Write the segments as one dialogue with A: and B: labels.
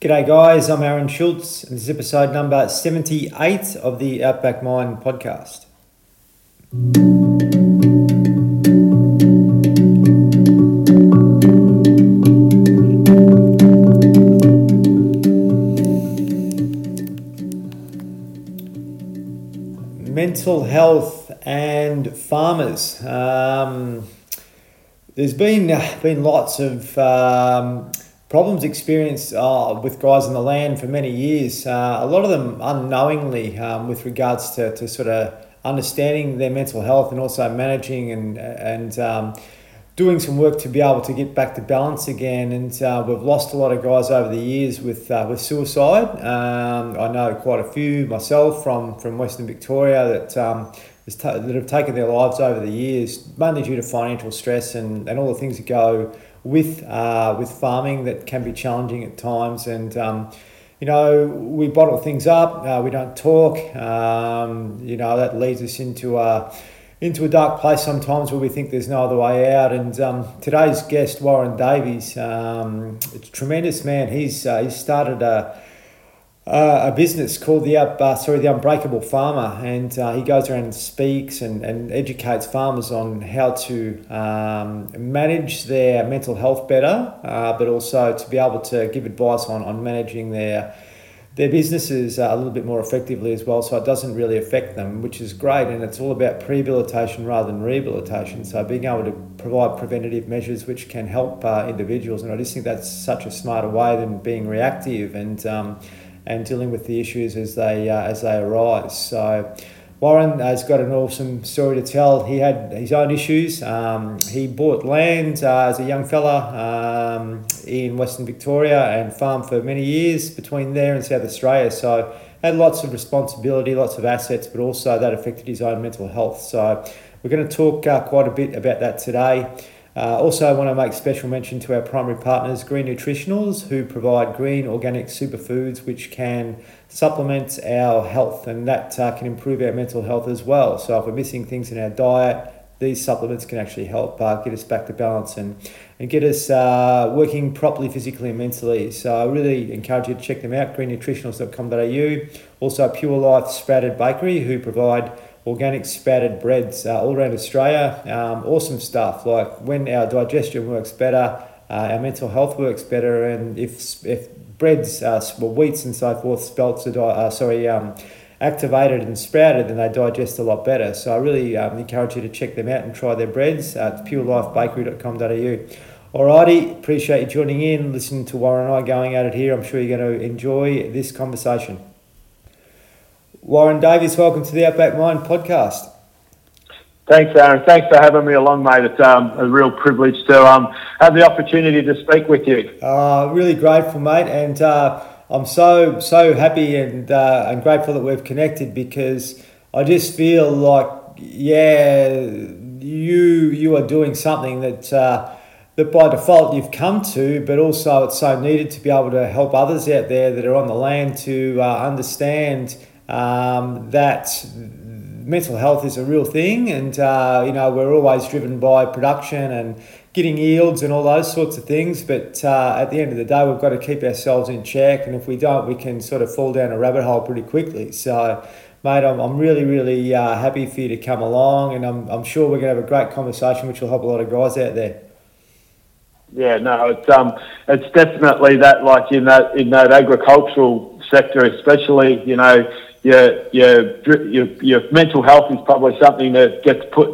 A: G'day, guys. I'm Aaron Schultz, and this is episode number 78 of the Outback Mind podcast. Mental health and farmers. Um, there's been uh, been lots of um, problems experienced uh, with guys on the land for many years. Uh, a lot of them unknowingly, um, with regards to, to sort of understanding their mental health and also managing and and um, doing some work to be able to get back to balance again. And uh, we've lost a lot of guys over the years with uh, with suicide. Um, I know quite a few myself from from Western Victoria that. Um, that have taken their lives over the years, mainly due to financial stress and, and all the things that go with uh, with farming that can be challenging at times. And um, you know, we bottle things up. Uh, we don't talk. Um, you know, that leads us into a into a dark place sometimes where we think there's no other way out. And um, today's guest, Warren Davies, um, tremendous man. He's uh, he's started a uh, a business called the uh, sorry the Unbreakable Farmer, and uh, he goes around and speaks and, and educates farmers on how to um, manage their mental health better, uh, but also to be able to give advice on, on managing their their businesses a little bit more effectively as well, so it doesn't really affect them, which is great. And it's all about prehabilitation rather than rehabilitation. So being able to provide preventative measures which can help uh, individuals, and I just think that's such a smarter way than being reactive and um, and dealing with the issues as they uh, as they arise. So. Warren has got an awesome story to tell. He had his own issues. Um, he bought land uh, as a young fella um, in Western Victoria and farmed for many years between there and South Australia. So had lots of responsibility, lots of assets, but also that affected his own mental health. So we're going to talk uh, quite a bit about that today. Uh, also, I want to make special mention to our primary partners, Green Nutritionals, who provide green organic superfoods which can supplement our health and that uh, can improve our mental health as well. So, if we're missing things in our diet, these supplements can actually help uh, get us back to balance and, and get us uh, working properly physically and mentally. So I really encourage you to check them out, greennutritionals.com.au. Also, Pure Life Sprouted Bakery, who provide organic sprouted breads uh, all around Australia. Um, awesome stuff. Like when our digestion works better, uh, our mental health works better, and if if breads, uh, well, wheats and so forth, spelts are di- uh, sorry. Um, activated and sprouted, then they digest a lot better. So I really um, encourage you to check them out and try their breads. at purelifebakery.com.au. Alrighty, appreciate you joining in, listening to Warren and I going at it here. I'm sure you're going to enjoy this conversation. Warren Davies, welcome to the Outback Mind podcast.
B: Thanks, Aaron. Thanks for having me along, mate. It's um, a real privilege to um, have the opportunity to speak with you.
A: Uh, really grateful, mate, and uh, I'm so so happy and uh, and grateful that we've connected because I just feel like yeah, you you are doing something that uh, that by default you've come to, but also it's so needed to be able to help others out there that are on the land to uh, understand um, that mental health is a real thing, and uh, you know we're always driven by production and getting yields and all those sorts of things. But uh, at the end of the day, we've got to keep ourselves in check, and if we don't, we can sort of fall down a rabbit hole pretty quickly. So. Mate, I'm, I'm really, really uh, happy for you to come along, and I'm, I'm sure we're going to have a great conversation, which will help a lot of guys out there.
B: Yeah, no, it's um, it's definitely that, like in that in that agricultural sector, especially, you know, your, your, your, your mental health is probably something that gets put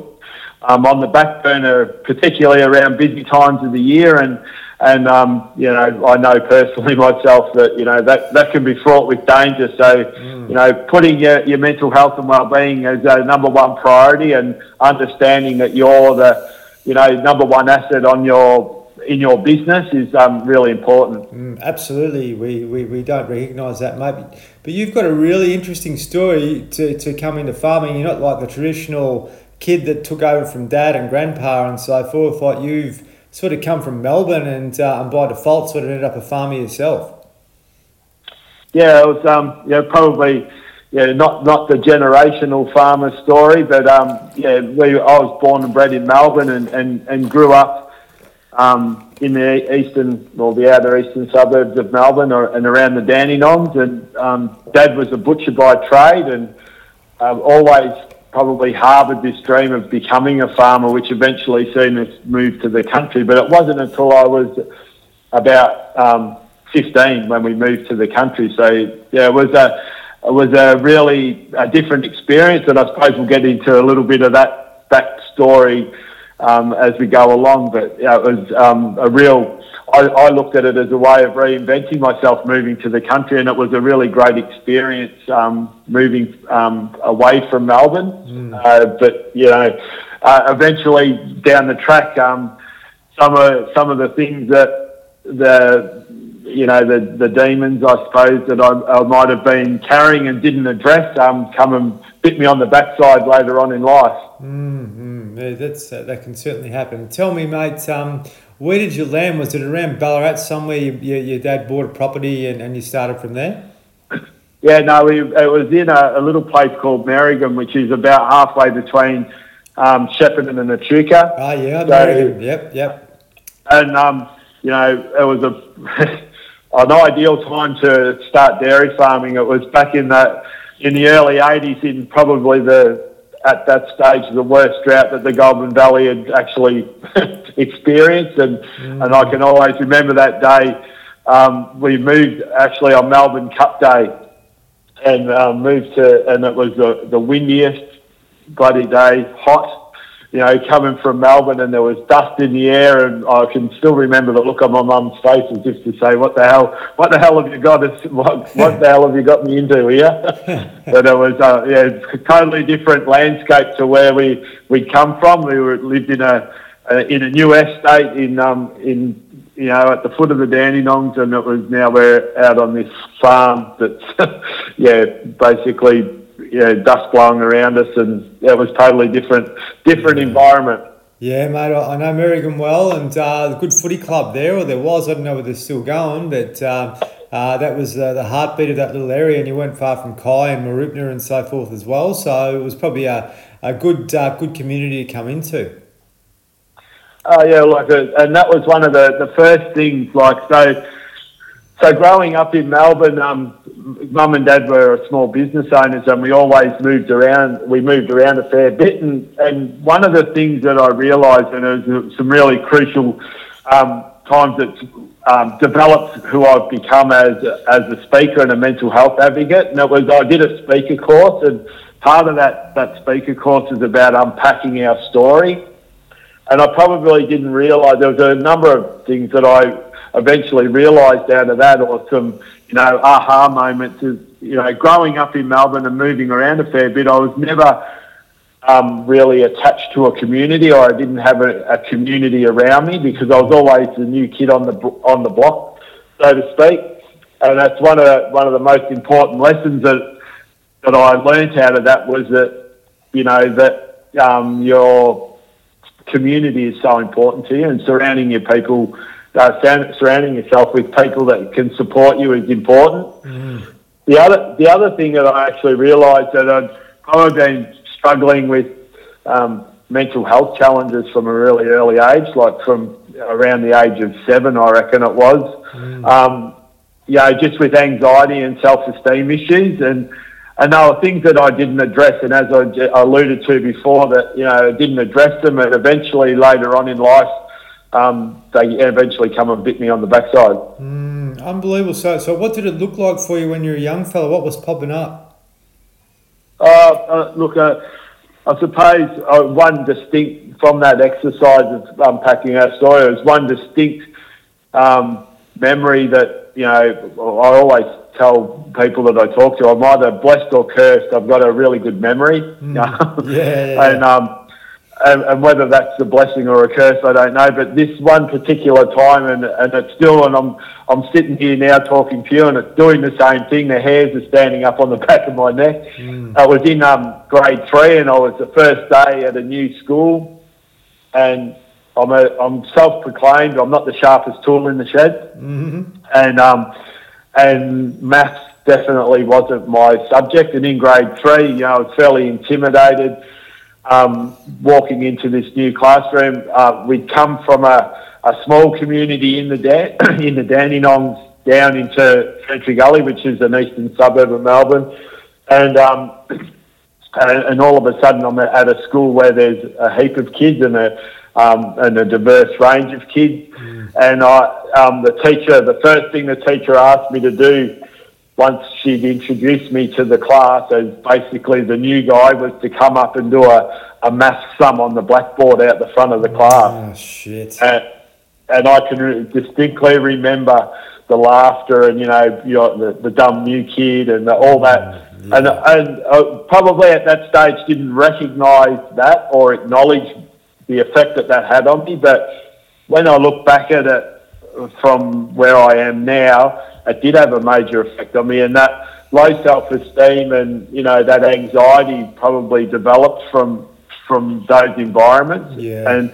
B: um, on the back burner, particularly around busy times of the year. And, and um, you know, I know personally myself that, you know, that, that can be fraught with danger. So, mm. you know, putting your, your mental health and well-being as a number one priority and understanding that you're the, you know, number one asset on your in your business is um, really important.
A: Mm, absolutely, we, we, we don't recognise that, maybe. But you've got a really interesting story to, to come into farming. You're not like the traditional kid that took over from dad and grandpa and so forth. Like you've sort of come from Melbourne and, uh, and by default sort of ended up a farmer yourself.
B: Yeah, it was um, yeah, probably yeah, not not the generational farmer story, but um, yeah, we, I was born and bred in Melbourne and, and, and grew up um, in the eastern or the outer eastern suburbs of Melbourne or, and around the Dandenongs. And um, Dad was a butcher by trade and um, always probably harboured this dream of becoming a farmer, which eventually seen us move to the country. But it wasn't until I was about um, 15 when we moved to the country. So yeah, it was a it was a really a different experience, and I suppose we'll get into a little bit of that backstory um, as we go along. But yeah, it was um, a real. I, I, looked at it as a way of reinventing myself, moving to the country, and it was a really great experience um, moving um, away from Melbourne. Mm. Uh, but you know, uh, eventually down the track, um, some of some of the things that the you know the the demons, I suppose, that I, I might have been carrying and didn't address, um, come and bit me on the backside later on in life.
A: Mm-hmm. Yeah, that's uh, that can certainly happen. Tell me, mate, um, where did you land? Was it around Ballarat somewhere? You, you, your dad bought a property and, and you started from there.
B: Yeah, no, we, it was in a, a, little place called Merrigum, which is about halfway between um, Shepparton and Echuca.
A: Oh yeah, so, Yep, yep.
B: And um, you know, it was a an ideal time to start dairy farming. It was back in that in the early 80s in probably the at that stage the worst drought that the Goulburn Valley had actually experienced and mm. and I can always remember that day um, we moved actually on Melbourne Cup Day and um, moved to and it was the, the windiest bloody day hot you know, coming from Melbourne and there was dust in the air and I can still remember the look on my mum's face as if to say, what the hell, what the hell have you got us, what, what the hell have you got me into here? but it was, uh, yeah, a totally different landscape to where we, we come from. We were, lived in a, uh, in a new estate in, um, in, you know, at the foot of the Dandenongs and it was now we're out on this farm that's, yeah, basically you know, dust blowing around us, and it was totally different, different environment.
A: Yeah, mate, I know Merrigum well, and uh, good footy club there, or there was. I don't know whether they're still going, but uh, uh, that was uh, the heartbeat of that little area, and you weren't far from Ky and Mooroopna and so forth as well. So it was probably a, a good uh, good community to come into.
B: Oh yeah, like, a, uh, and that was one of the, the first things. Like, so so growing up in Melbourne, um, mum and dad were small business owners, and we always moved around. We moved around a fair bit, and, and one of the things that I realised, and it was some really crucial um, times that um, developed who I've become as as a speaker and a mental health advocate. And it was I did a speaker course, and part of that that speaker course is about unpacking our story. And I probably didn't realise there was a number of things that I eventually realised out of that, or some you know aha moments. Is you know growing up in Melbourne and moving around a fair bit, I was never um, really attached to a community, or I didn't have a, a, community around me because I was always the new kid on the on the block, so to speak. And that's one of the, one of the most important lessons that that I learnt out of that was that you know that um, your community is so important to you and surrounding your people uh, surrounding yourself with people that can support you is important. Mm. The other the other thing that I actually realised that I'd probably been struggling with um, mental health challenges from a really early age, like from around the age of seven, I reckon it was. Mm. Um, you know, just with anxiety and self-esteem issues, and and there were things that I didn't address, and as I alluded to before, that you know, I didn't address them, and eventually later on in life um, they eventually come and bit me on the backside.
A: Mm, unbelievable. So, so what did it look like for you when you were a young fella? What was popping up?
B: Uh, uh, look, uh, I suppose uh, one distinct from that exercise of unpacking our story was one distinct um, memory that you know I always tell people that I talk to I'm either blessed or cursed. I've got a really good memory. Mm.
A: yeah, yeah,
B: and um, and, and, whether that's a blessing or a curse, I don't know. But this one particular time, and, and it's still, and I'm I'm sitting here now talking to you, and it's doing the same thing. The hairs are standing up on the back of my neck. Mm. I was in um, grade three, and I was the first day at a new school, and I'm a, I'm self-proclaimed. I'm not the sharpest tool in the shed,
A: mm-hmm.
B: and um, and maths definitely wasn't my subject. And in grade three, you know, I was fairly intimidated um, walking into this new classroom. Uh, we'd come from a, a small community in the Dan- in the Dandenongs down into Ferntree Gully, which is an eastern suburb of Melbourne, and um, and all of a sudden I'm at a school where there's a heap of kids and a um, and a diverse range of kids. Mm. And I, um, the teacher, the first thing the teacher asked me to do once she'd introduced me to the class as basically the new guy was to come up and do a, a math sum on the blackboard out the front of the class.
A: Oh, shit.
B: And, and I can re- distinctly remember the laughter and, you know, you know the, the dumb new kid and the, all that. Mm, yeah. And, and uh, probably at that stage didn't recognise that or acknowledge the effect that that had on me. But when I look back at it from where I am now, it did have a major effect on me, and that low self-esteem and you know that anxiety probably developed from from those environments.
A: Yeah.
B: And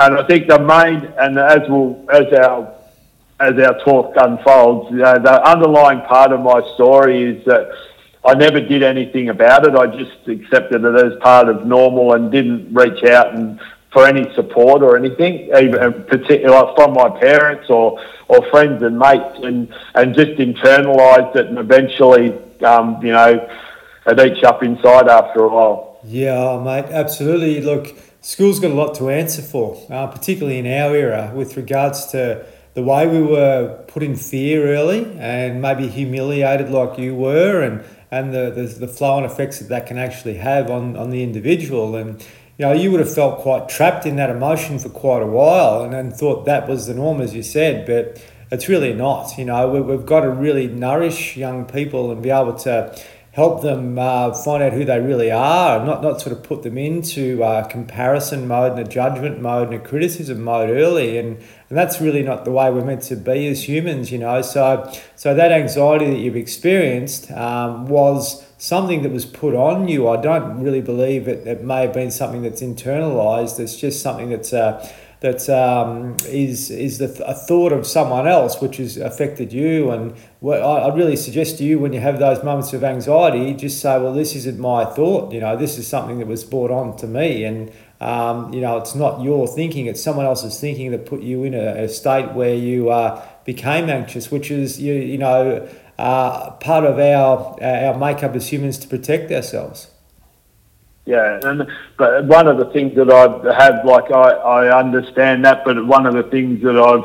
B: and I think the main and as will as our as our talk unfolds, you know, the underlying part of my story is that I never did anything about it. I just accepted it as part of normal and didn't reach out and for any support or anything, even particular from my parents or, or friends and mates, and, and just internalised it, and eventually, um, you know, it eats up inside after a while.
A: Yeah, mate, absolutely. Look, school's got a lot to answer for, uh, particularly in our era, with regards to the way we were put in fear early and maybe humiliated like you were, and and the, the, the flow and effects that that can actually have on, on the individual. And you know, you would have felt quite trapped in that emotion for quite a while and then thought that was the norm, as you said, but it's really not. You know, we've got to really nourish young people and be able to help them uh, find out who they really are, not, not sort of put them into uh, comparison mode and a judgment mode and a criticism mode early. And, and that's really not the way we're meant to be as humans, you know. So, so that anxiety that you've experienced um, was something that was put on you. I don't really believe it, it may have been something that's internalized. It's just something that's uh, that um, is is the th- a thought of someone else which has affected you. And what I, I really suggest to you when you have those moments of anxiety, just say, well, this isn't my thought. You know, this is something that was brought on to me, and um, you know, it's not your thinking; it's someone else's thinking that put you in a, a state where you uh, became anxious, which is you you know uh, part of our our makeup as humans to protect ourselves.
B: Yeah, and but one of the things that I've had, like I, I understand that, but one of the things that I've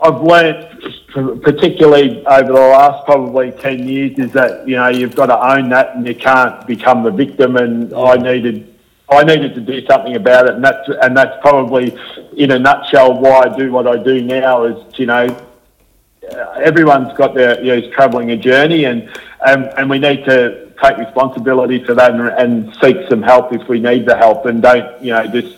B: I've learned, particularly over the last probably ten years, is that you know you've got to own that, and you can't become the victim. And yeah. I needed I needed to do something about it, and that's and that's probably in a nutshell why I do what I do now. Is you know Uh, everyone's got their you know, is travelling a journey, and, and and we need to take responsibility for that and, and seek some help if we need the help, and don't you know just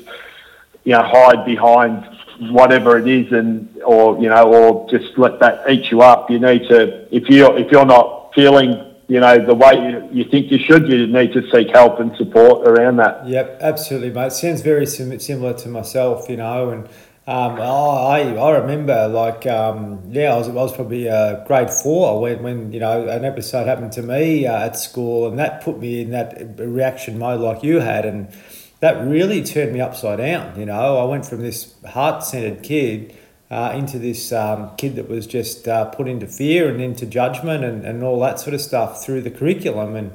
B: you know hide behind whatever it is, and or you know or just let that eat you up. You need to if you if you're not feeling you know the way you, you think you should, you need to seek help and support around that.
A: Yep, absolutely, mate. Sounds very sim- similar to myself, you know, and um, oh, I, I remember like um, yeah I was, I was probably uh, grade four when, when you know an episode happened to me uh, at school and that put me in that reaction mode like you had and that really turned me upside down you know. I went from this heart-centered kid uh, into this um, kid that was just uh, put into fear and into judgment and, and all that sort of stuff through the curriculum and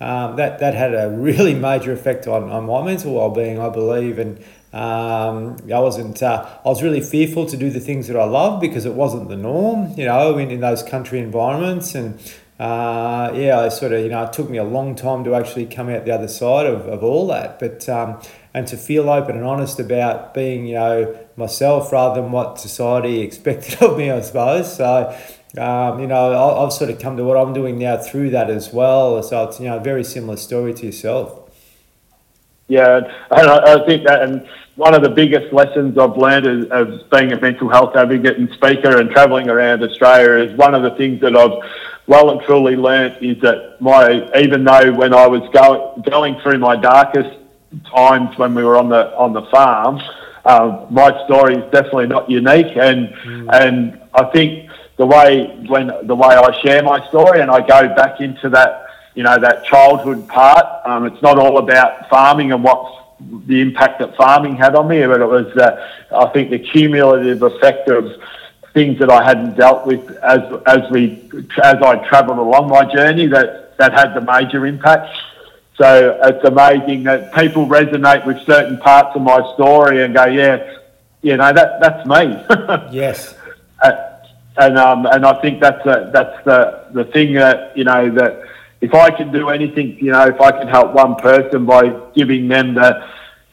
A: um, that, that had a really major effect on, on my mental well-being I believe and um, I wasn't. Uh, I was really fearful to do the things that I love because it wasn't the norm, you know, in, in those country environments. And uh, yeah, I sort of, you know, it took me a long time to actually come out the other side of, of all that. But um, and to feel open and honest about being, you know, myself rather than what society expected of me, I suppose. So. Um, you know, I've sort of come to what I'm doing now through that as well. So it's, you know, a very similar story to yourself.
B: Yeah, and I, I think that, and one of the biggest lessons I've learned as, as being a mental health advocate and speaker and travelling around Australia is one of the things that I've well and truly learnt is that my even though when I was go, going through my darkest times when we were on the on the farm, um, my story is definitely not unique, and mm. and I think the way when the way I share my story and I go back into that you know that childhood part, um, it's not all about farming and what's the impact that farming had on me, but it was, uh, I think, the cumulative effect of things that I hadn't dealt with as as we as I travelled along my journey that that had the major impact. So it's amazing that people resonate with certain parts of my story and go, yeah, you know that that's me.
A: yes.
B: Uh, and um, and I think that's a, that's the the thing that you know that if I can do anything, you know, if I can help one person by giving them the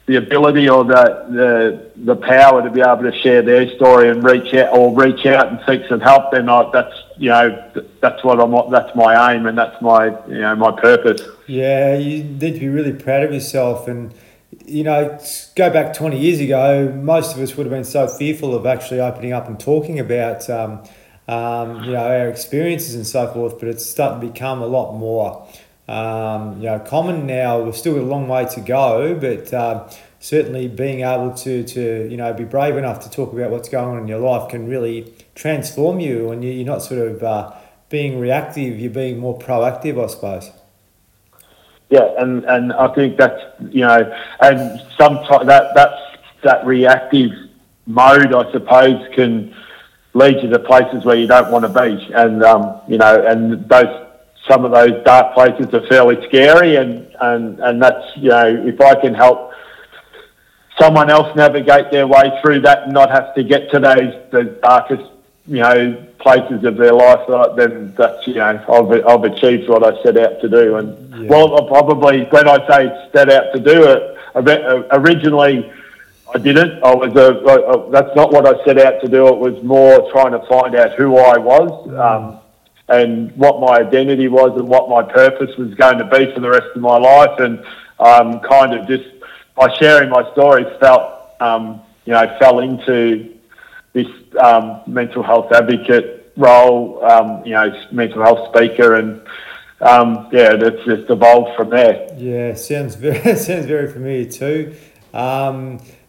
B: the ability or the, the the power to be able to share their story and reach out or reach out and seek some help, then I, that's you know that's what I'm that's my aim and that's my you know my purpose.
A: Yeah, you need to be really proud of yourself and you know, go back 20 years ago, most of us would have been so fearful of actually opening up and talking about, um, um, you know, our experiences and so forth, but it's starting to become a lot more, um, you know, common now. We've still got a long way to go, but uh, certainly being able to, to, you know, be brave enough to talk about what's going on in your life can really transform you and you're not sort of uh, being reactive, you're being more proactive, I suppose
B: yeah, and, and I think that's you know, and sometimes that that's that reactive mode, I suppose, can lead you to places where you don't want to be, and um, you know, and those some of those dark places are fairly scary, and and and that's you know, if I can help someone else navigate their way through that and not have to get to those the darkest you know places of their life, then that's you know I've, I've achieved what I set out to do. And yeah. well, I probably when I say set out to do it, uh, originally I didn't. I was a, that's not what I set out to do. It was more trying to find out who I was. Um, and what my identity was and what my purpose was going to be for the rest of my life, and um, kind of just by sharing my stories, felt um, you know fell into this um, mental health advocate role, um, you know, mental health speaker, and um, yeah, that's just evolved from there.
A: Yeah, sounds very sounds very familiar too,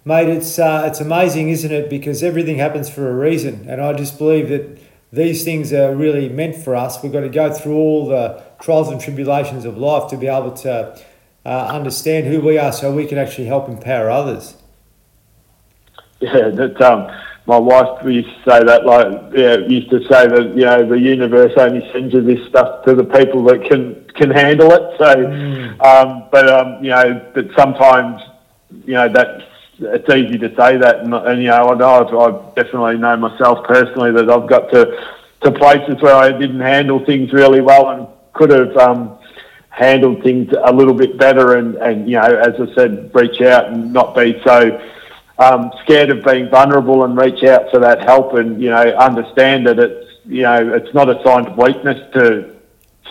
A: mate. It's uh, it's amazing, isn't it? Because everything happens for a reason, and I just believe that these things are really meant for us. We've got to go through all the trials and tribulations of life to be able to uh, understand who we are, so we can actually help empower others.
B: Yeah, that um, my wife used to say that, like, yeah, used to say that, you know, the universe only sends you this stuff to the people that can can handle it. So, mm. um, but um, you know, but sometimes, you know, that's it's easy to say that, and, and you know, I know I definitely know myself personally that I've got to to places where I didn't handle things really well and could have. Um, handled things a little bit better and, and you know as I said reach out and not be so um, scared of being vulnerable and reach out for that help and you know understand that it's you know it's not a sign of weakness to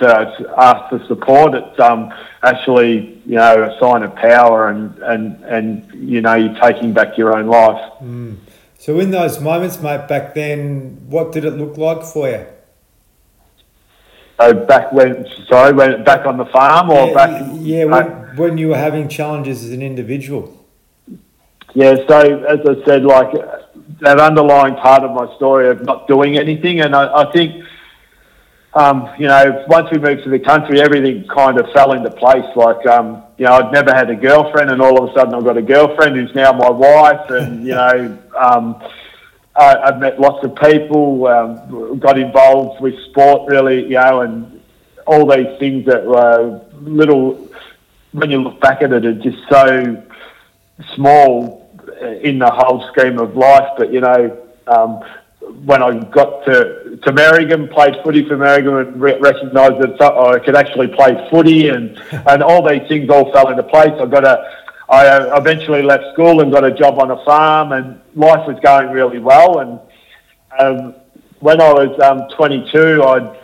B: to ask for support. It's um, actually you know a sign of power and and and you know you're taking back your own life.
A: Mm. So in those moments, mate, back then, what did it look like for you?
B: So back when, sorry, when back on the farm or
A: yeah,
B: back?
A: Yeah, when, when you were having challenges as an individual.
B: Yeah, so as I said, like that underlying part of my story of not doing anything, and I, I think, um, you know, once we moved to the country, everything kind of fell into place. Like, um, you know, I'd never had a girlfriend, and all of a sudden I've got a girlfriend who's now my wife, and you know, um, I, I've met lots of people, um, got involved with sport, really, you know, and all these things that were little. When you look back at it, are just so small in the whole scheme of life. But you know, um, when I got to to Merrigum, played footy for Merrigum, and re- recognised that I could actually play footy, and and all these things all fell into place. I got a I uh, eventually left school and got a job on a farm, and life was going really well. And um, when I was um, 22, I'd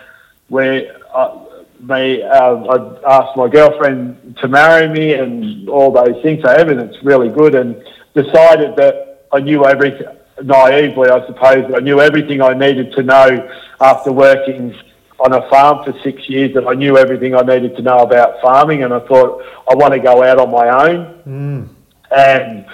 B: where uh, me, uh, I asked my girlfriend to marry me, and all those things. So everything's really good, and decided that I knew everything, naively, I suppose, I knew everything I needed to know after working on a farm for six years that I knew everything I needed to know about farming and I thought I want to go out on my own
A: mm.
B: and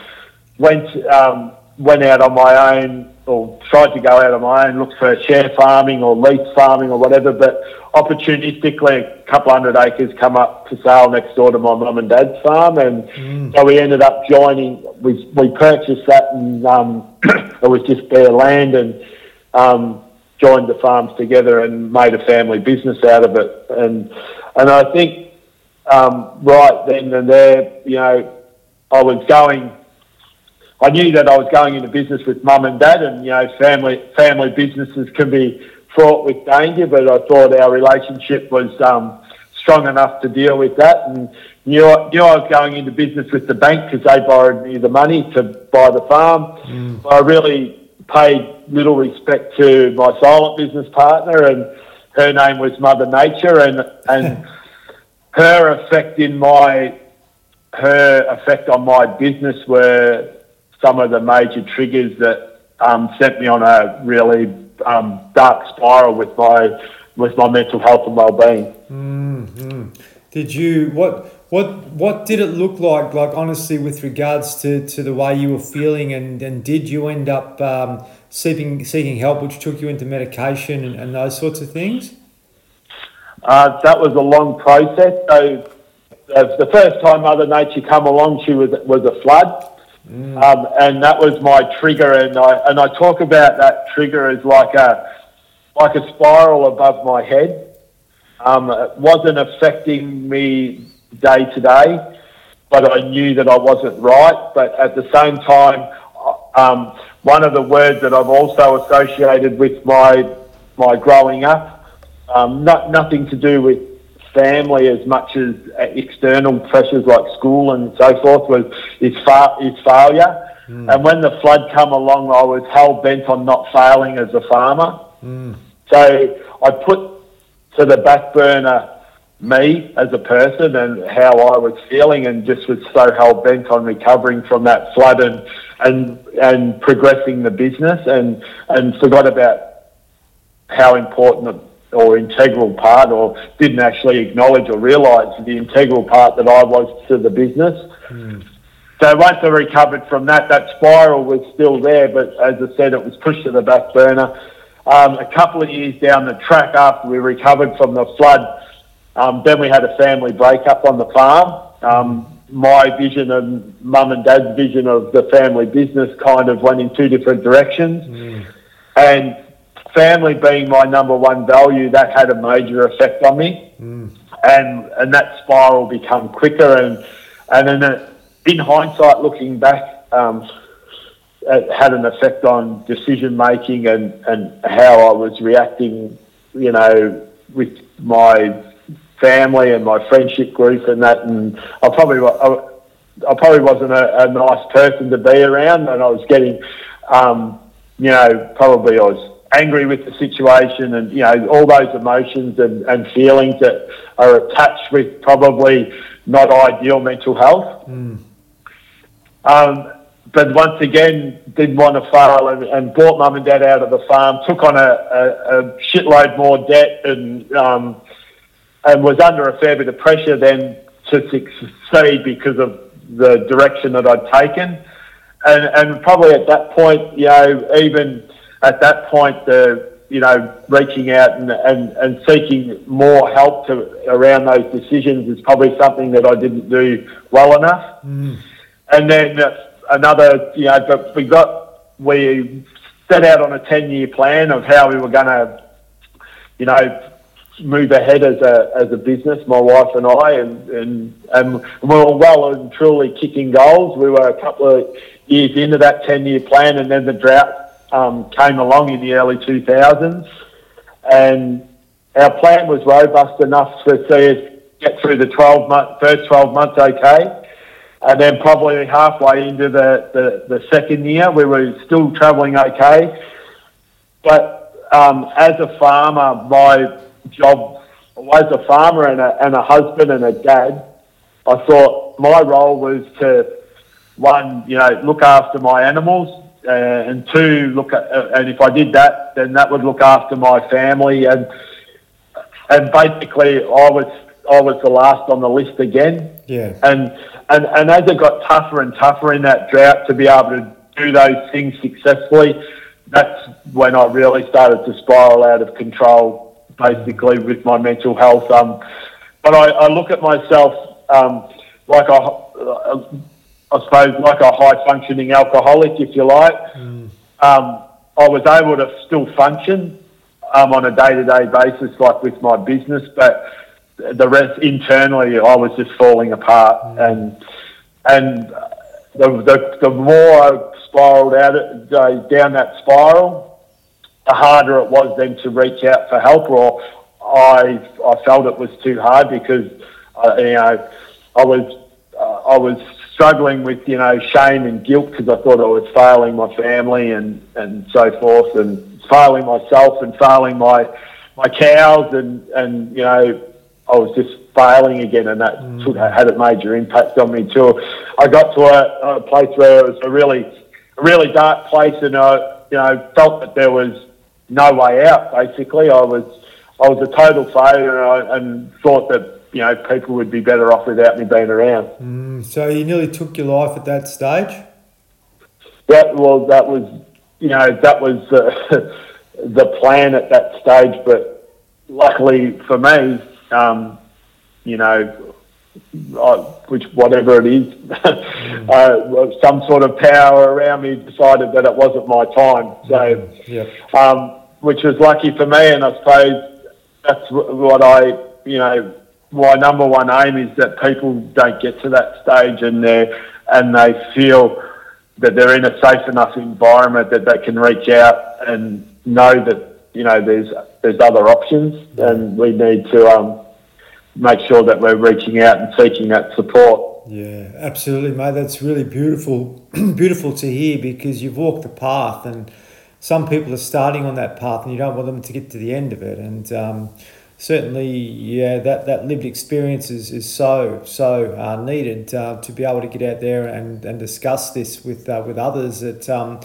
B: went um, went out on my own or tried to go out on my own, look for share farming or lease farming or whatever, but opportunistically a couple hundred acres come up for sale next door to my mum and dad's farm and mm. so we ended up joining we, we purchased that and um, it was just bare land and um, joined the farms together and made a family business out of it and and I think um, right then and there you know I was going I knew that I was going into business with mum and dad and you know family family businesses can be fraught with danger, but I thought our relationship was um, strong enough to deal with that. And knew I, knew I was going into business with the bank because they borrowed me the money to buy the farm. Mm. I really paid little respect to my silent business partner, and her name was Mother Nature, and and her effect in my her effect on my business were some of the major triggers that um, sent me on a really um, dark spiral with my with my mental health and well-being.
A: Mm-hmm. Did you what what what did it look like? Like honestly, with regards to, to the way you were feeling, and, and did you end up um, seeking seeking help, which took you into medication and, and those sorts of things?
B: Uh, that was a long process. So uh, the first time Mother Nature come along, she was was a flood. Mm. Um, and that was my trigger, and I and I talk about that trigger as like a like a spiral above my head. Um, it wasn't affecting me day to day, but I knew that I wasn't right. But at the same time, um, one of the words that I've also associated with my my growing up, um, not, nothing to do with family as much as external pressures like school and so forth was is, fa- is failure. Mm. And when the flood come along, I was hell bent on not failing as a farmer. Mm. So I put to the back burner me as a person and how I was feeling, and just was so hell bent on recovering from that flood and and and progressing the business, and and forgot about how important or integral part or didn't actually acknowledge or realise the integral part that I was to the business. Mm. So once I recovered from that, that spiral was still there, but as I said, it was pushed to the back burner. Um, a couple of years down the track after we recovered from the flood, um, then we had a family breakup on the farm. Um, my vision and mum and dad's vision of the family business kind of went in two different directions. Mm. And family being my number one value, that had a major effect on me, mm. and and that spiral become quicker and and then uh, in hindsight, looking back, um, it had an effect on decision making and and how I was reacting, you know, with my family and my friendship group and that, and I probably I, I probably wasn't a, a nice person to be around, and I was getting, um, you know, probably I was angry with the situation and, you know, all those emotions and, and feelings that are attached with probably not ideal mental health. Mm. Um, but once again, didn't want to fail and, and brought mum and dad out of the farm, took on a, a, a shitload more debt and, um, and was under a fair bit of pressure then to succeed because of the direction that I'd taken. And, and probably at that point, you know, even at that point, the you know, reaching out and, and, and seeking more help to around those decisions is probably something that I didn't do well enough. Mm. And then another, you know, but we got we set out on a ten year plan of how we were going to, you know, move ahead as a as a business, my wife and I, and and, and we were well and truly kicking goals. We were a couple of years into that ten year plan, and then the drought um, came along in the early 2000s, and our plan was robust enough to see us get through the 12 month, first 12 months okay. And then probably halfway into the, the, the second year, we were still travelling okay. But um, as a farmer, my job, as a farmer and a, and a husband and a dad, I thought my role was to, one, you know, look after my animals, uh, and two, look at, uh, and if I did that, then that would look after my family, and and basically I was I was the last on the list again.
A: Yeah.
B: And and and as it got tougher and tougher in that drought to be able to do those things successfully, that's when I really started to spiral out of control, basically with my mental health. Um, but I, I look at myself um, like a, I suppose, like a high functioning alcoholic, if you like. Mm. Um, I was able to still function um, on a day to day basis, like with my business, but the rest internally, I was just falling apart, mm. and and the, the the more I spiraled out uh, down that spiral, the harder it was then to reach out for help, or I I felt it was too hard because uh, you know I was uh, I was struggling with you know shame and guilt because I thought I was failing my family and and so forth and failing myself and failing my my cows and and you know I was just failing again and that mm. had a major impact on me too. I got to a, a place where it was a really a really dark place and I you know felt that there was no way out basically. I was I was a total failure and, I, and thought that you know, people would be better off without me being around.
A: Mm, so you nearly took your life at that stage.
B: That well, that was you know that was uh, the plan at that stage, but luckily for me, um, you know, I, which whatever it is, mm. uh, some sort of power around me decided that it wasn't my time. So,
A: mm, yeah.
B: um, which was lucky for me, and I suppose that's what I, you know, my number one aim is that people don't get to that stage and they and they feel that they're in a safe enough environment that they can reach out and know that you know there's there's other options and we need to um, make sure that we're reaching out and seeking that support.
A: Yeah, absolutely, mate. That's really beautiful, beautiful to hear because you've walked the path, and some people are starting on that path, and you don't want them to get to the end of it. And um, certainly, yeah, that, that lived experience is, is so, so uh, needed uh, to be able to get out there and, and discuss this with, uh, with others that, um,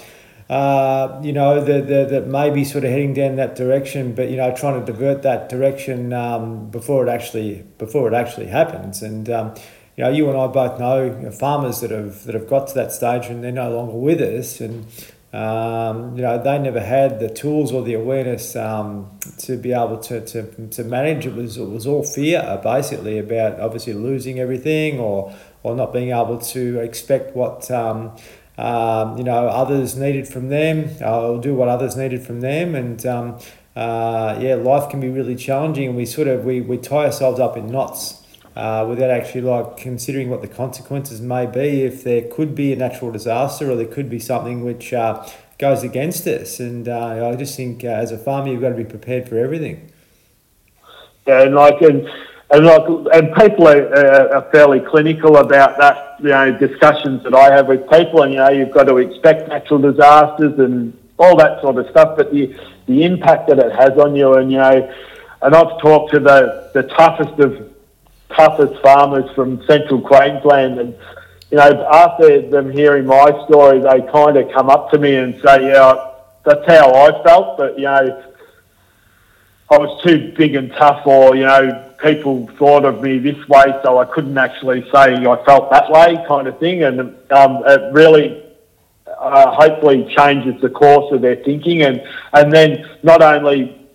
A: uh, you know, that, that, that may be sort of heading down that direction, but, you know, trying to divert that direction um, before it actually, before it actually happens. And, um, you know, you and I both know, you know, farmers that have, that have got to that stage and they're no longer with us. And, um, you know, they never had the tools or the awareness um, to be able to, to, to manage. It was it was all fear, basically, about obviously losing everything or or not being able to expect what um, um, you know others needed from them or do what others needed from them, and um, uh, yeah, life can be really challenging, and we sort of we, we tie ourselves up in knots uh, without actually like considering what the consequences may be if there could be a natural disaster or there could be something which uh, goes against us. And uh, I just think uh, as a farmer, you've got to be prepared for everything.
B: Yeah, and like and. And like, and people are, are fairly clinical about that. You know, discussions that I have with people, and you know, you've got to expect natural disasters and all that sort of stuff. But the the impact that it has on you, and you know, and I've talked to the the toughest of toughest farmers from central Queensland. And, you know, after them hearing my story, they kind of come up to me and say, yeah, that's how I felt, but, you know, I was too big and tough or, you know, people thought of me this way, so I couldn't actually say I felt that way kind of thing. And um, it really uh, hopefully changes the course of their thinking and, and then not only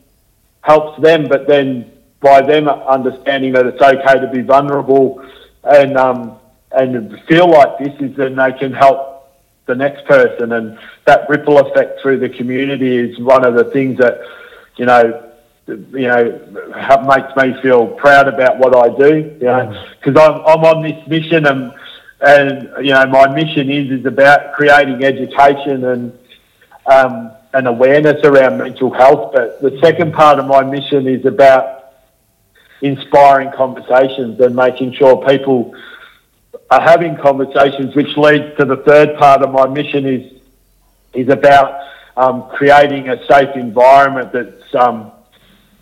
B: helps them, but then by them understanding that it's okay to be vulnerable and um, and feel like this is then they can help the next person. And that ripple effect through the community is one of the things that you know you know makes me feel proud about what I do you know because I'm, I'm on this mission and and you know my mission is is about creating education and um, and awareness around mental health. But the second part of my mission is about inspiring conversations and making sure people are having conversations, which leads to the third part of my mission is is about um, creating a safe environment that's um,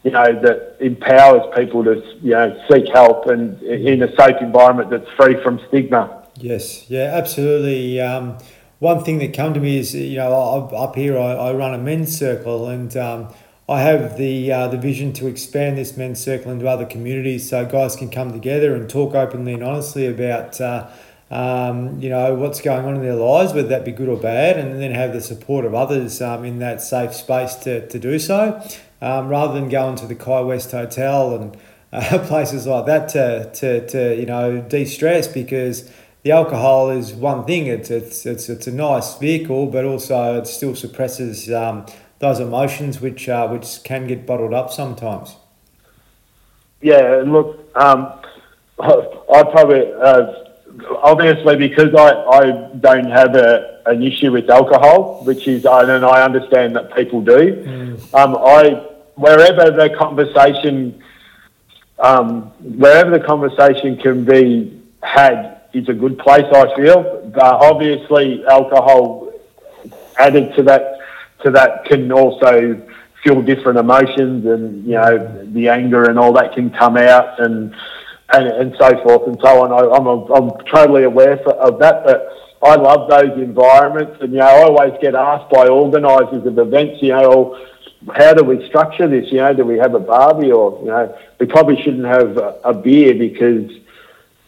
B: you know that empowers people to you know seek help and in a safe environment that's free from stigma.
A: Yes, yeah, absolutely. Um, one thing that come to me is you know up here I, I run a men's circle and um, I have the uh, the vision to expand this men's circle into other communities so guys can come together and talk openly and honestly about uh, um, you know, what's going on in their lives, whether that be good or bad, and then have the support of others um, in that safe space to, to do so, um, rather than going to the Kai West Hotel and uh, places like that to, to, to you know, de-stress because the alcohol is one thing. It's, it's, it's, it's a nice vehicle, but also it still suppresses um, those emotions which, uh, which can get bottled up sometimes.
B: Yeah, look, um, I probably... Uh, obviously because I, I don't have a, an issue with alcohol, which is, and I understand that people do. Mm. Um, I wherever the conversation, um, wherever the conversation can be had, is a good place. I feel, but obviously alcohol added to that to that can also feel different emotions, and you know the anger and all that can come out and and, and so forth and so on. I, am I'm, I'm totally aware for, of that, but I love those environments. And, you know, I always get asked by organisers of events, you know, oh, how do we structure this? You know, do we have a barbie or, you know, we probably shouldn't have a, a beer because,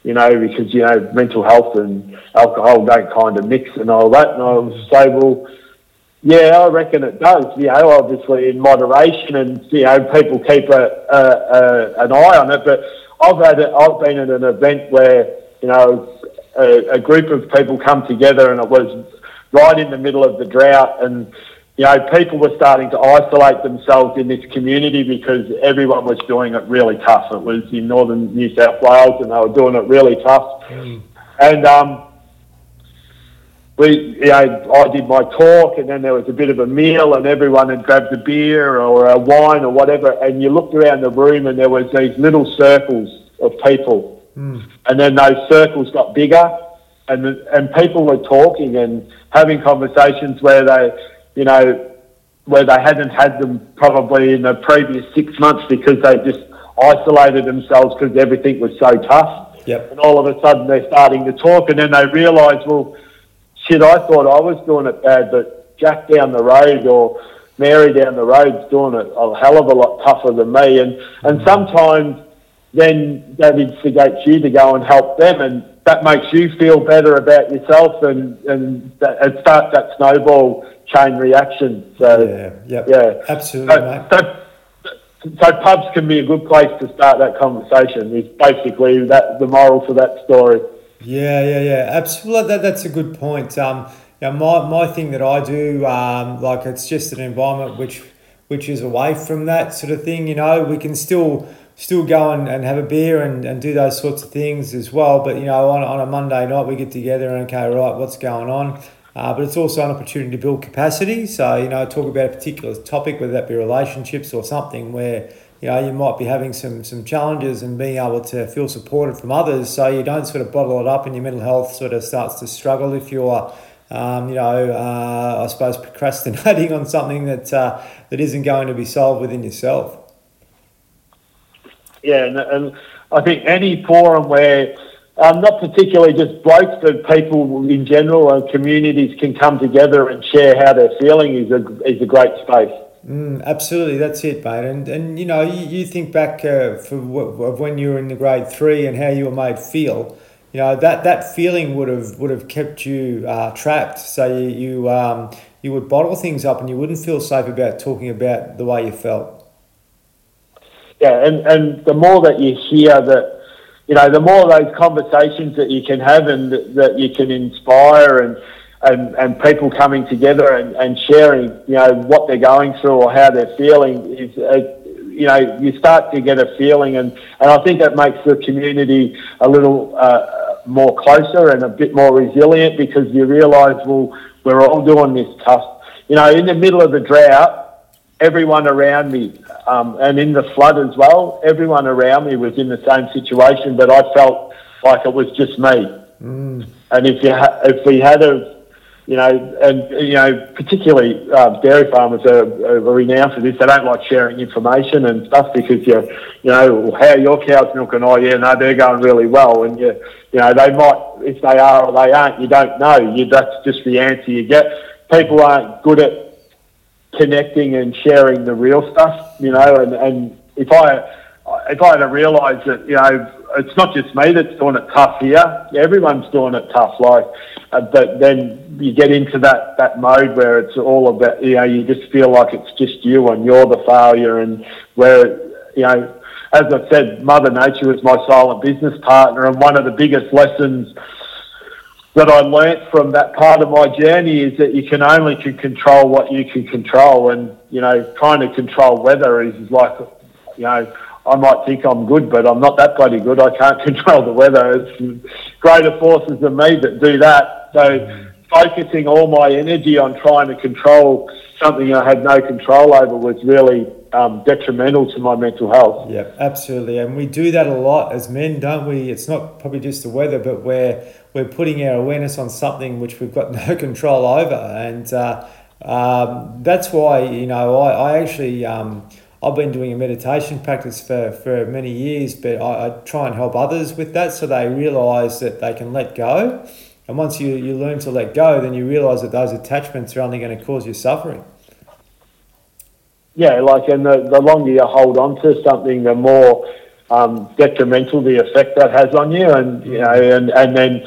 B: you know, because, you know, mental health and alcohol don't kind of mix and all that. And I was say, well, yeah, I reckon it does. You know, obviously in moderation, and you know, people keep a, a, a, an eye on it. But I've had a, I've been at an event where you know a, a, group of people come together, and it was right in the middle of the drought, and you know people were starting to isolate themselves in this community because everyone was doing it really tough. It was in northern New South Wales, and they were doing it really tough, mm. and um, we, you know, I did my talk, and then there was a bit of a meal, and everyone had grabbed a beer or a wine or whatever, and you looked around the room, and there was these little circles of people, mm. and then those circles got bigger, and and people were talking and having conversations where they, you know, where they hadn't had them probably in the previous six months because they just isolated themselves because everything was so tough.
A: Yep.
B: And all of a sudden they're starting to talk, and then they realise, well shit, I thought I was doing it bad, but Jack down the road or Mary down the road's doing it a hell of a lot tougher than me. And, and mm. sometimes then that instigates you to go and help them and that makes you feel better about yourself and, and that, it starts that snowball chain reaction. So,
A: yeah, yep. yeah. absolutely. So,
B: so, so, pubs can be a good place to start that conversation. Is basically that the moral for that story.
A: Yeah, yeah, yeah. Absolutely. That, that's a good point. Um, my, my thing that I do, um, like it's just an environment which which is away from that sort of thing. You know, we can still still go and, and have a beer and, and do those sorts of things as well. But you know, on, on a Monday night we get together and okay, right, what's going on? Uh, but it's also an opportunity to build capacity. So you know, talk about a particular topic, whether that be relationships or something where you know, you might be having some some challenges and being able to feel supported from others, so you don't sort of bottle it up and your mental health sort of starts to struggle if you're, um, you know, uh, I suppose procrastinating on something that uh, that isn't going to be solved within yourself.
B: Yeah, and, and I think any forum where um, not particularly just blokes, but people in general and communities can come together and share how they're feeling is a is a great space.
A: Mm, absolutely, that's it, mate. And and you know, you, you think back uh, for w- of when you were in the grade three and how you were made feel. You know that that feeling would have would have kept you uh, trapped. So you you, um, you would bottle things up and you wouldn't feel safe about talking about the way you felt.
B: Yeah, and and the more that you hear that, you know, the more those conversations that you can have and that, that you can inspire and and, and people coming together and, and sharing, you know, what they're going through or how they're feeling is, uh, you know, you start to get a feeling, and, and I think that makes the community a little uh, more closer and a bit more resilient because you realise, well, we're all doing this tough. You know, in the middle of the drought, everyone around me, um, and in the flood as well, everyone around me was in the same situation, but I felt like it was just me. Mm. And if you ha- if we had a you know, and you know, particularly uh, dairy farmers are, are, renowned for this. They don't like sharing information and stuff because you, you know, how your cow's milking? Oh, yeah, no, they're going really well, and you, you know, they might if they are or they aren't. You don't know. You that's just the answer you get. People aren't good at connecting and sharing the real stuff, you know, and and if I if I had to realise that you know it's not just me that's doing it tough here. Everyone's doing it tough. Like, uh, but then you get into that that mode where it's all about you know you just feel like it's just you and you're the failure, and where you know. As I said, Mother Nature was my silent business partner, and one of the biggest lessons that I learnt from that part of my journey is that you can only can control what you can control, and you know, trying to control weather is like, you know, I might think I'm good, but I'm not that bloody good. I can't control the weather. It's greater forces than me that do that. So focusing all my energy on trying to control something I had no control over was really um, detrimental to my mental health.
A: Yeah, absolutely. And we do that a lot as men, don't we? It's not probably just the weather, but we're, we're putting our awareness on something which we've got no control over. And uh, um, that's why, you know, I, I actually. Um, I've been doing a meditation practice for, for many years, but I, I try and help others with that so they realise that they can let go. And once you, you learn to let go, then you realise that those attachments are only going to cause you suffering.
B: Yeah, like, and the, the longer you hold on to something, the more um, detrimental the effect that has on you. And, you know, and, and then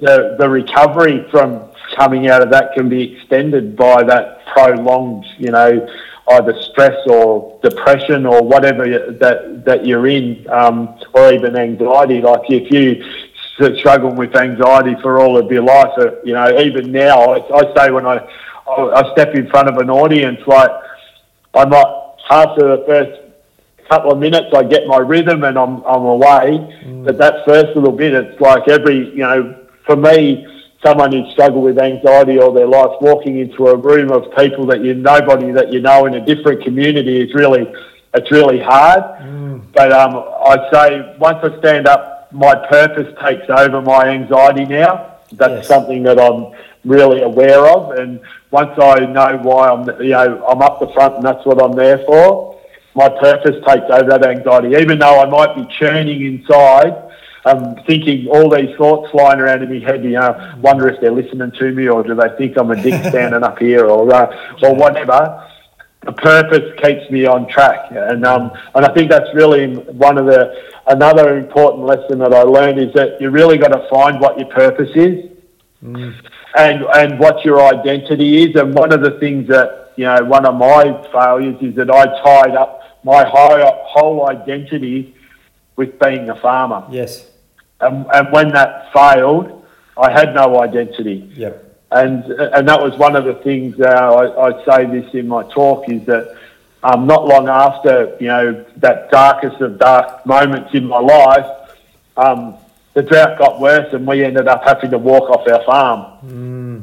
B: the, the recovery from coming out of that can be extended by that prolonged, you know, either stress or depression or whatever that that you're in, um, or even anxiety. Like if you struggle with anxiety for all of your life, uh, you know, even now, I, I say when I I step in front of an audience, like I might after the first couple of minutes, I get my rhythm and I'm I'm away. Mm. But that first little bit, it's like every you know, for me someone who's struggled with anxiety all their life walking into a room of people that you nobody that you know in a different community is really it's really hard. Mm. But um, I'd say once I stand up, my purpose takes over my anxiety now. That's yes. something that I'm really aware of, and once I know why I'm, you know, I'm up the front, and that's what I'm there for. My purpose takes over that anxiety, even though I might be churning inside I'm thinking all these thoughts flying around in my head. You know, wonder if they're listening to me, or do they think I'm a dick standing up here, or uh, or whatever. The purpose keeps me on track, and um, and I think that's really one of the another important lesson that I learned is that you really got to find what your purpose is, mm. and and what your identity is. And one of the things that you know, one of my failures is that I tied up my whole whole identity with being a farmer.
A: Yes.
B: And, and when that failed, I had no identity.
A: Yep.
B: And and that was one of the things uh, I, I say this in my talk is that um, not long after you know that darkest of dark moments in my life, um, the drought got worse and we ended up having to walk off our farm.
A: Mm.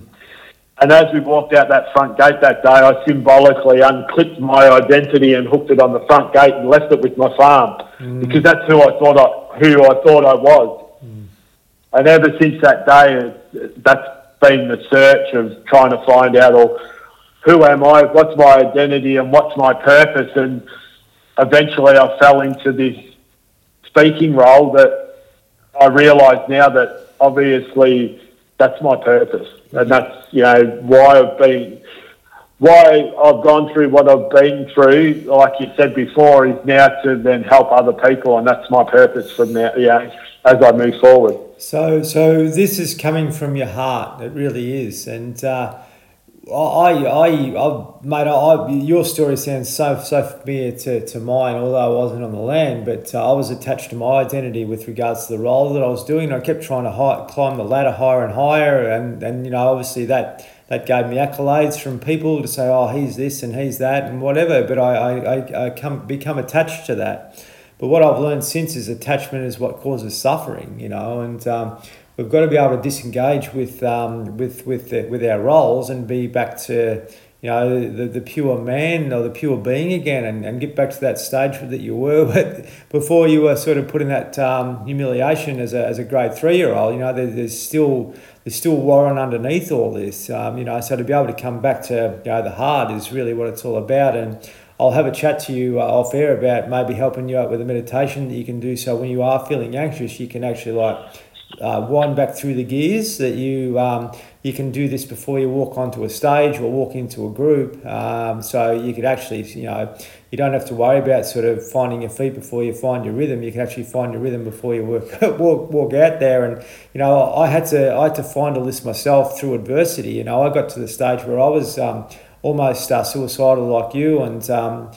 B: And as we walked out that front gate that day, I symbolically unclipped my identity and hooked it on the front gate and left it with my farm mm. because that's who I thought I, who I thought I was. And ever since that day, that's been the search of trying to find out, or who am I? What's my identity and what's my purpose? And eventually, I fell into this speaking role that I realise now that obviously that's my purpose, and that's you know why I've been why I've gone through what I've been through, like you said before, is now to then help other people, and that's my purpose from now, yeah, as I move forward.
A: So, so this is coming from your heart. It really is, and uh, I, I, I, mate, I, your story sounds so so familiar to, to mine. Although I wasn't on the land, but uh, I was attached to my identity with regards to the role that I was doing. I kept trying to high, climb the ladder higher and higher, and and you know, obviously that that gave me accolades from people to say, oh, he's this and he's that and whatever. But I, I, I come become attached to that. But what I've learned since is attachment is what causes suffering, you know, and um, we've got to be able to disengage with um, with with the, with our roles and be back to you know the, the pure man or the pure being again and, and get back to that stage that you were. But before you were sort of put in that um, humiliation as a, as a grade three year old you know there, there's still there's still warren underneath all this um, you know. So to be able to come back to you know the heart is really what it's all about. And I'll have a chat to you uh, off air about maybe helping you out with a meditation that you can do so when you are feeling anxious, you can actually like uh, wind back through the gears that you um, you can do this before you walk onto a stage or walk into a group. Um, so you could actually, you know, you don't have to worry about sort of finding your feet before you find your rhythm. You can actually find your rhythm before you work, walk, walk out there. And you know, I had to I had to find a list myself through adversity. You know, I got to the stage where I was um, almost uh, suicidal like you, and um,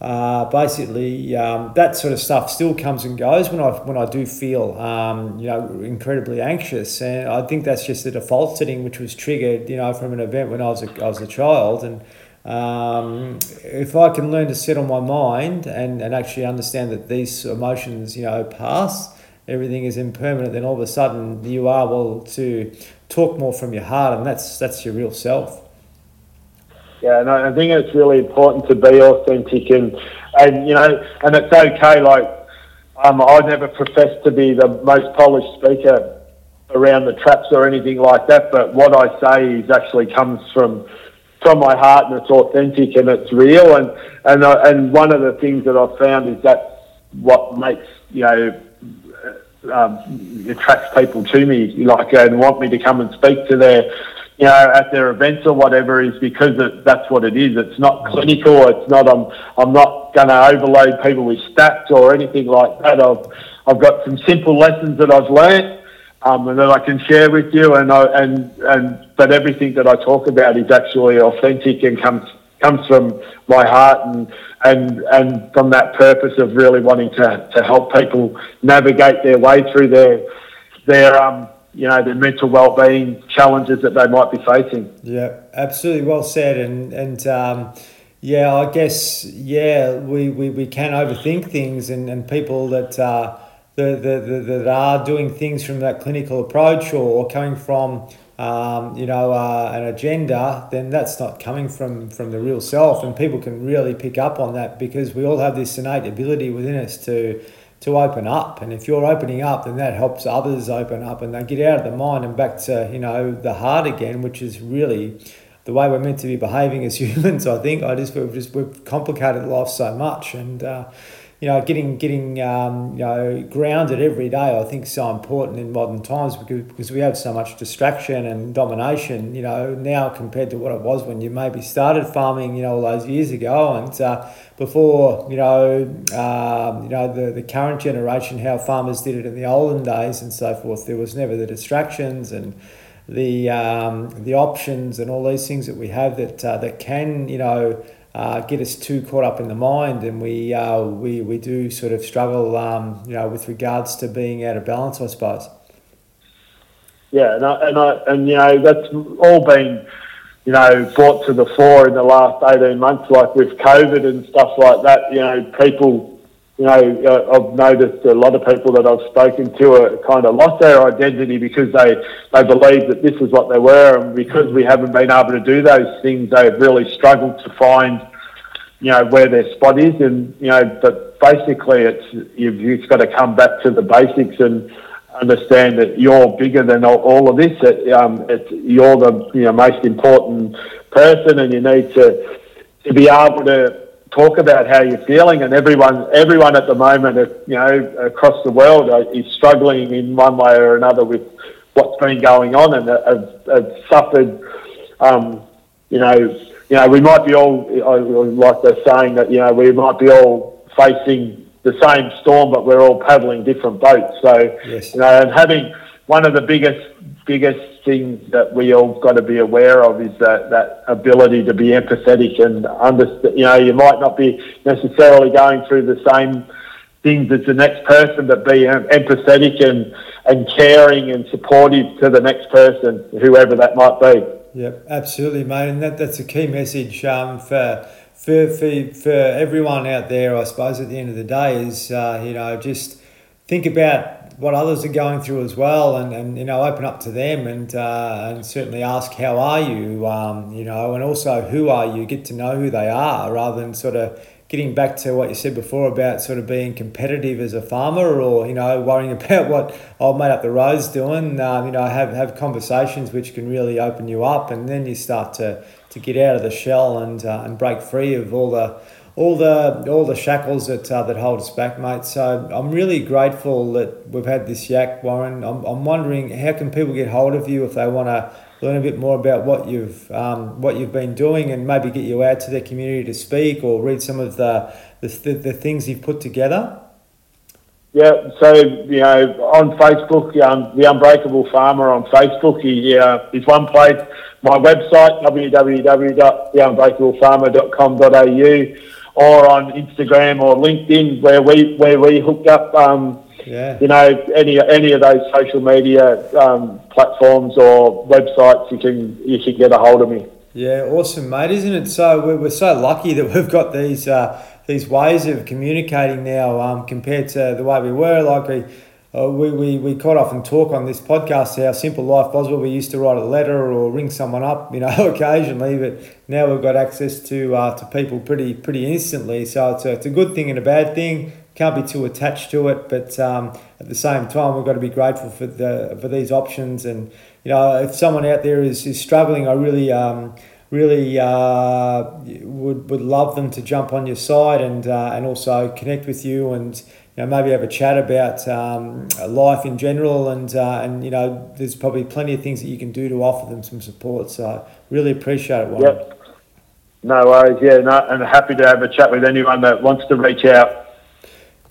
A: uh, basically, um, that sort of stuff still comes and goes when I when I do feel um, you know incredibly anxious, and I think that's just the default setting which was triggered you know from an event when I was a, I was a child, and um, if I can learn to settle my mind and, and actually understand that these emotions you know pass, everything is impermanent, then all of a sudden you are able to talk more from your heart, and that's that's your real self.
B: Yeah, and I think it's really important to be authentic and, and you know, and it's okay. Like, um, I never profess to be the most polished speaker around the traps or anything like that, but what I say is actually comes from from my heart and it's authentic and it's real. And and uh, and one of the things that I've found is that what makes you know um, attracts people to me, like and want me to come and speak to their you know, at their events or whatever is because it, that's what it is. It's not clinical. It's not. I'm. I'm not going to overload people with stats or anything like that. I've. I've got some simple lessons that I've learned, um, and that I can share with you. And I, and and but everything that I talk about is actually authentic and comes comes from my heart and and and from that purpose of really wanting to to help people navigate their way through their their um you know the mental well-being challenges that they might be facing.
A: Yeah, absolutely well said, and and um, yeah, I guess yeah, we, we, we can overthink things, and, and people that uh, the, the, that are doing things from that clinical approach or, or coming from um, you know uh, an agenda, then that's not coming from from the real self, and people can really pick up on that because we all have this innate ability within us to to open up. And if you're opening up, then that helps others open up and they get out of the mind and back to, you know, the heart again, which is really the way we're meant to be behaving as humans, I think. I just, we've just, we've complicated life so much. And, uh, you know, getting getting um, you know grounded every day, I think, is so important in modern times because because we have so much distraction and domination. You know, now compared to what it was when you maybe started farming, you know, all those years ago, and uh, before you know, um, you know the the current generation, how farmers did it in the olden days and so forth. There was never the distractions and the um, the options and all these things that we have that uh, that can you know uh, get us too caught up in the mind, and we uh, we we do sort of struggle, um, you know, with regards to being out of balance, I suppose.
B: Yeah, and I, and I, and you know that's all been you know brought to the fore in the last eighteen months, like with COVID and stuff like that. You know, people. You know, uh, I've noticed a lot of people that I've spoken to are kind of lost their identity because they, they believe that this is what they were, and because we haven't been able to do those things, they've really struggled to find you know where their spot is, and you know, but basically, it's you've, you've got to come back to the basics and understand that you're bigger than all, all of this. It, um, it's, you're the you know most important person, and you need to to be able to talk about how you're feeling. And everyone everyone at the moment, you know, across the world is struggling in one way or another with what's been going on, and have, have suffered. Um, you know you know, we might be all, like they're saying that, you know, we might be all facing the same storm, but we're all paddling different boats. So, yes. you know, and having one of the biggest, biggest things that we all got to be aware of is that, that ability to be empathetic and understand, you know, you might not be necessarily going through the same things as the next person, but be empathetic and, and caring and supportive to the next person, whoever that might be.
A: Yeah, absolutely, mate, and that, that's a key message um, for, for for for everyone out there. I suppose at the end of the day is uh, you know just think about what others are going through as well, and, and you know open up to them, and uh, and certainly ask how are you, um, you know, and also who are you. Get to know who they are rather than sort of getting back to what you said before about sort of being competitive as a farmer or you know worrying about what old mate up the road's doing um, you know have have conversations which can really open you up and then you start to to get out of the shell and uh, and break free of all the all the all the shackles that uh, that hold us back, mate. So I'm really grateful that we've had this yak, Warren. I'm, I'm wondering how can people get hold of you if they want to learn a bit more about what you've um, what you've been doing and maybe get you out to their community to speak or read some of the the, the, the things you've put together.
B: Yeah, so you know, on Facebook, um, the Unbreakable Farmer on Facebook he, uh, is one place. My website www.theunbreakablefarmer.com.au or on Instagram or LinkedIn where we where we hooked up. Um, yeah. You know, any any of those social media um, platforms or websites, you can you can get a hold of me.
A: Yeah, awesome, mate. Isn't it so? We're, we're so lucky that we've got these uh, these ways of communicating now um, compared to the way we were. Like we, uh, we, we, we quite often talk on this podcast how simple life was where we used to write a letter or ring someone up, you know, occasionally, but now we've got access to uh, to people pretty pretty instantly. So it's a, it's a good thing and a bad thing. Can't be too attached to it, but um, at the same time, we've got to be grateful for the for these options. And you know, if someone out there is, is struggling, I really um, really uh, would would love them to jump on your side and uh, and also connect with you and you know maybe have a chat about um, life in general and uh, and you know there's probably plenty of things that you can do to offer them some support. So really appreciate it. Warren. Yep.
B: No worries. Yeah, no, and happy to have a chat with anyone that wants to reach out.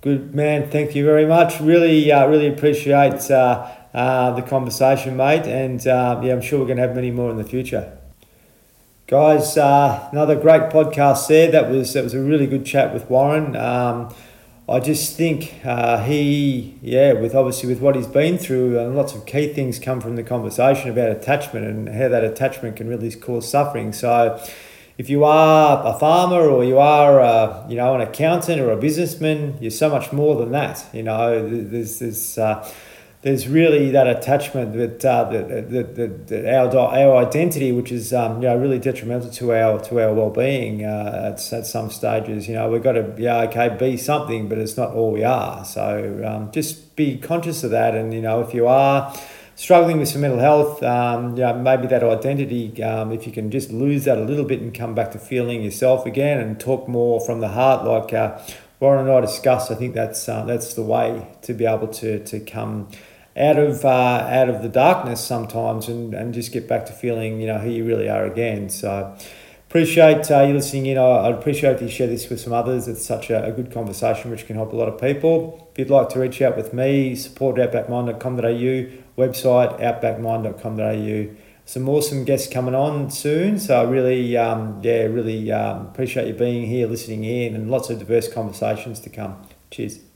A: Good man. Thank you very much. Really, uh, really appreciate uh, uh, the conversation, mate. And uh, yeah, I'm sure we're going to have many more in the future. Guys, uh, another great podcast there. That was that was a really good chat with Warren. Um, I just think uh, he, yeah, with obviously with what he's been through, and lots of key things come from the conversation about attachment and how that attachment can really cause suffering. So, if you are a farmer or you are, a, you know, an accountant or a businessman, you're so much more than that. You know, there's this. Uh, there's really that attachment that, uh, that, that, that, that, our, our identity, which is um, you know, really detrimental to our to our well-being uh, at, at some stages. You know, we've got to yeah okay be something, but it's not all we are. So um, just be conscious of that, and you know if you are struggling with some mental health, um, know, maybe that identity, um, if you can just lose that a little bit and come back to feeling yourself again and talk more from the heart, like uh, Warren and I discussed, I think that's uh, that's the way to be able to to come out of uh, out of the darkness sometimes and, and just get back to feeling you know who you really are again. So appreciate uh, you listening in. I, would appreciate if you share this with some others. It's such a, a, good conversation which can help a lot of people. If you'd like to reach out with me, support outbackmind.com.au, website outbackmind.com.au. Some awesome guests coming on soon. So I really, um, yeah, really um, appreciate you being here, listening in, and lots of diverse conversations to come. Cheers.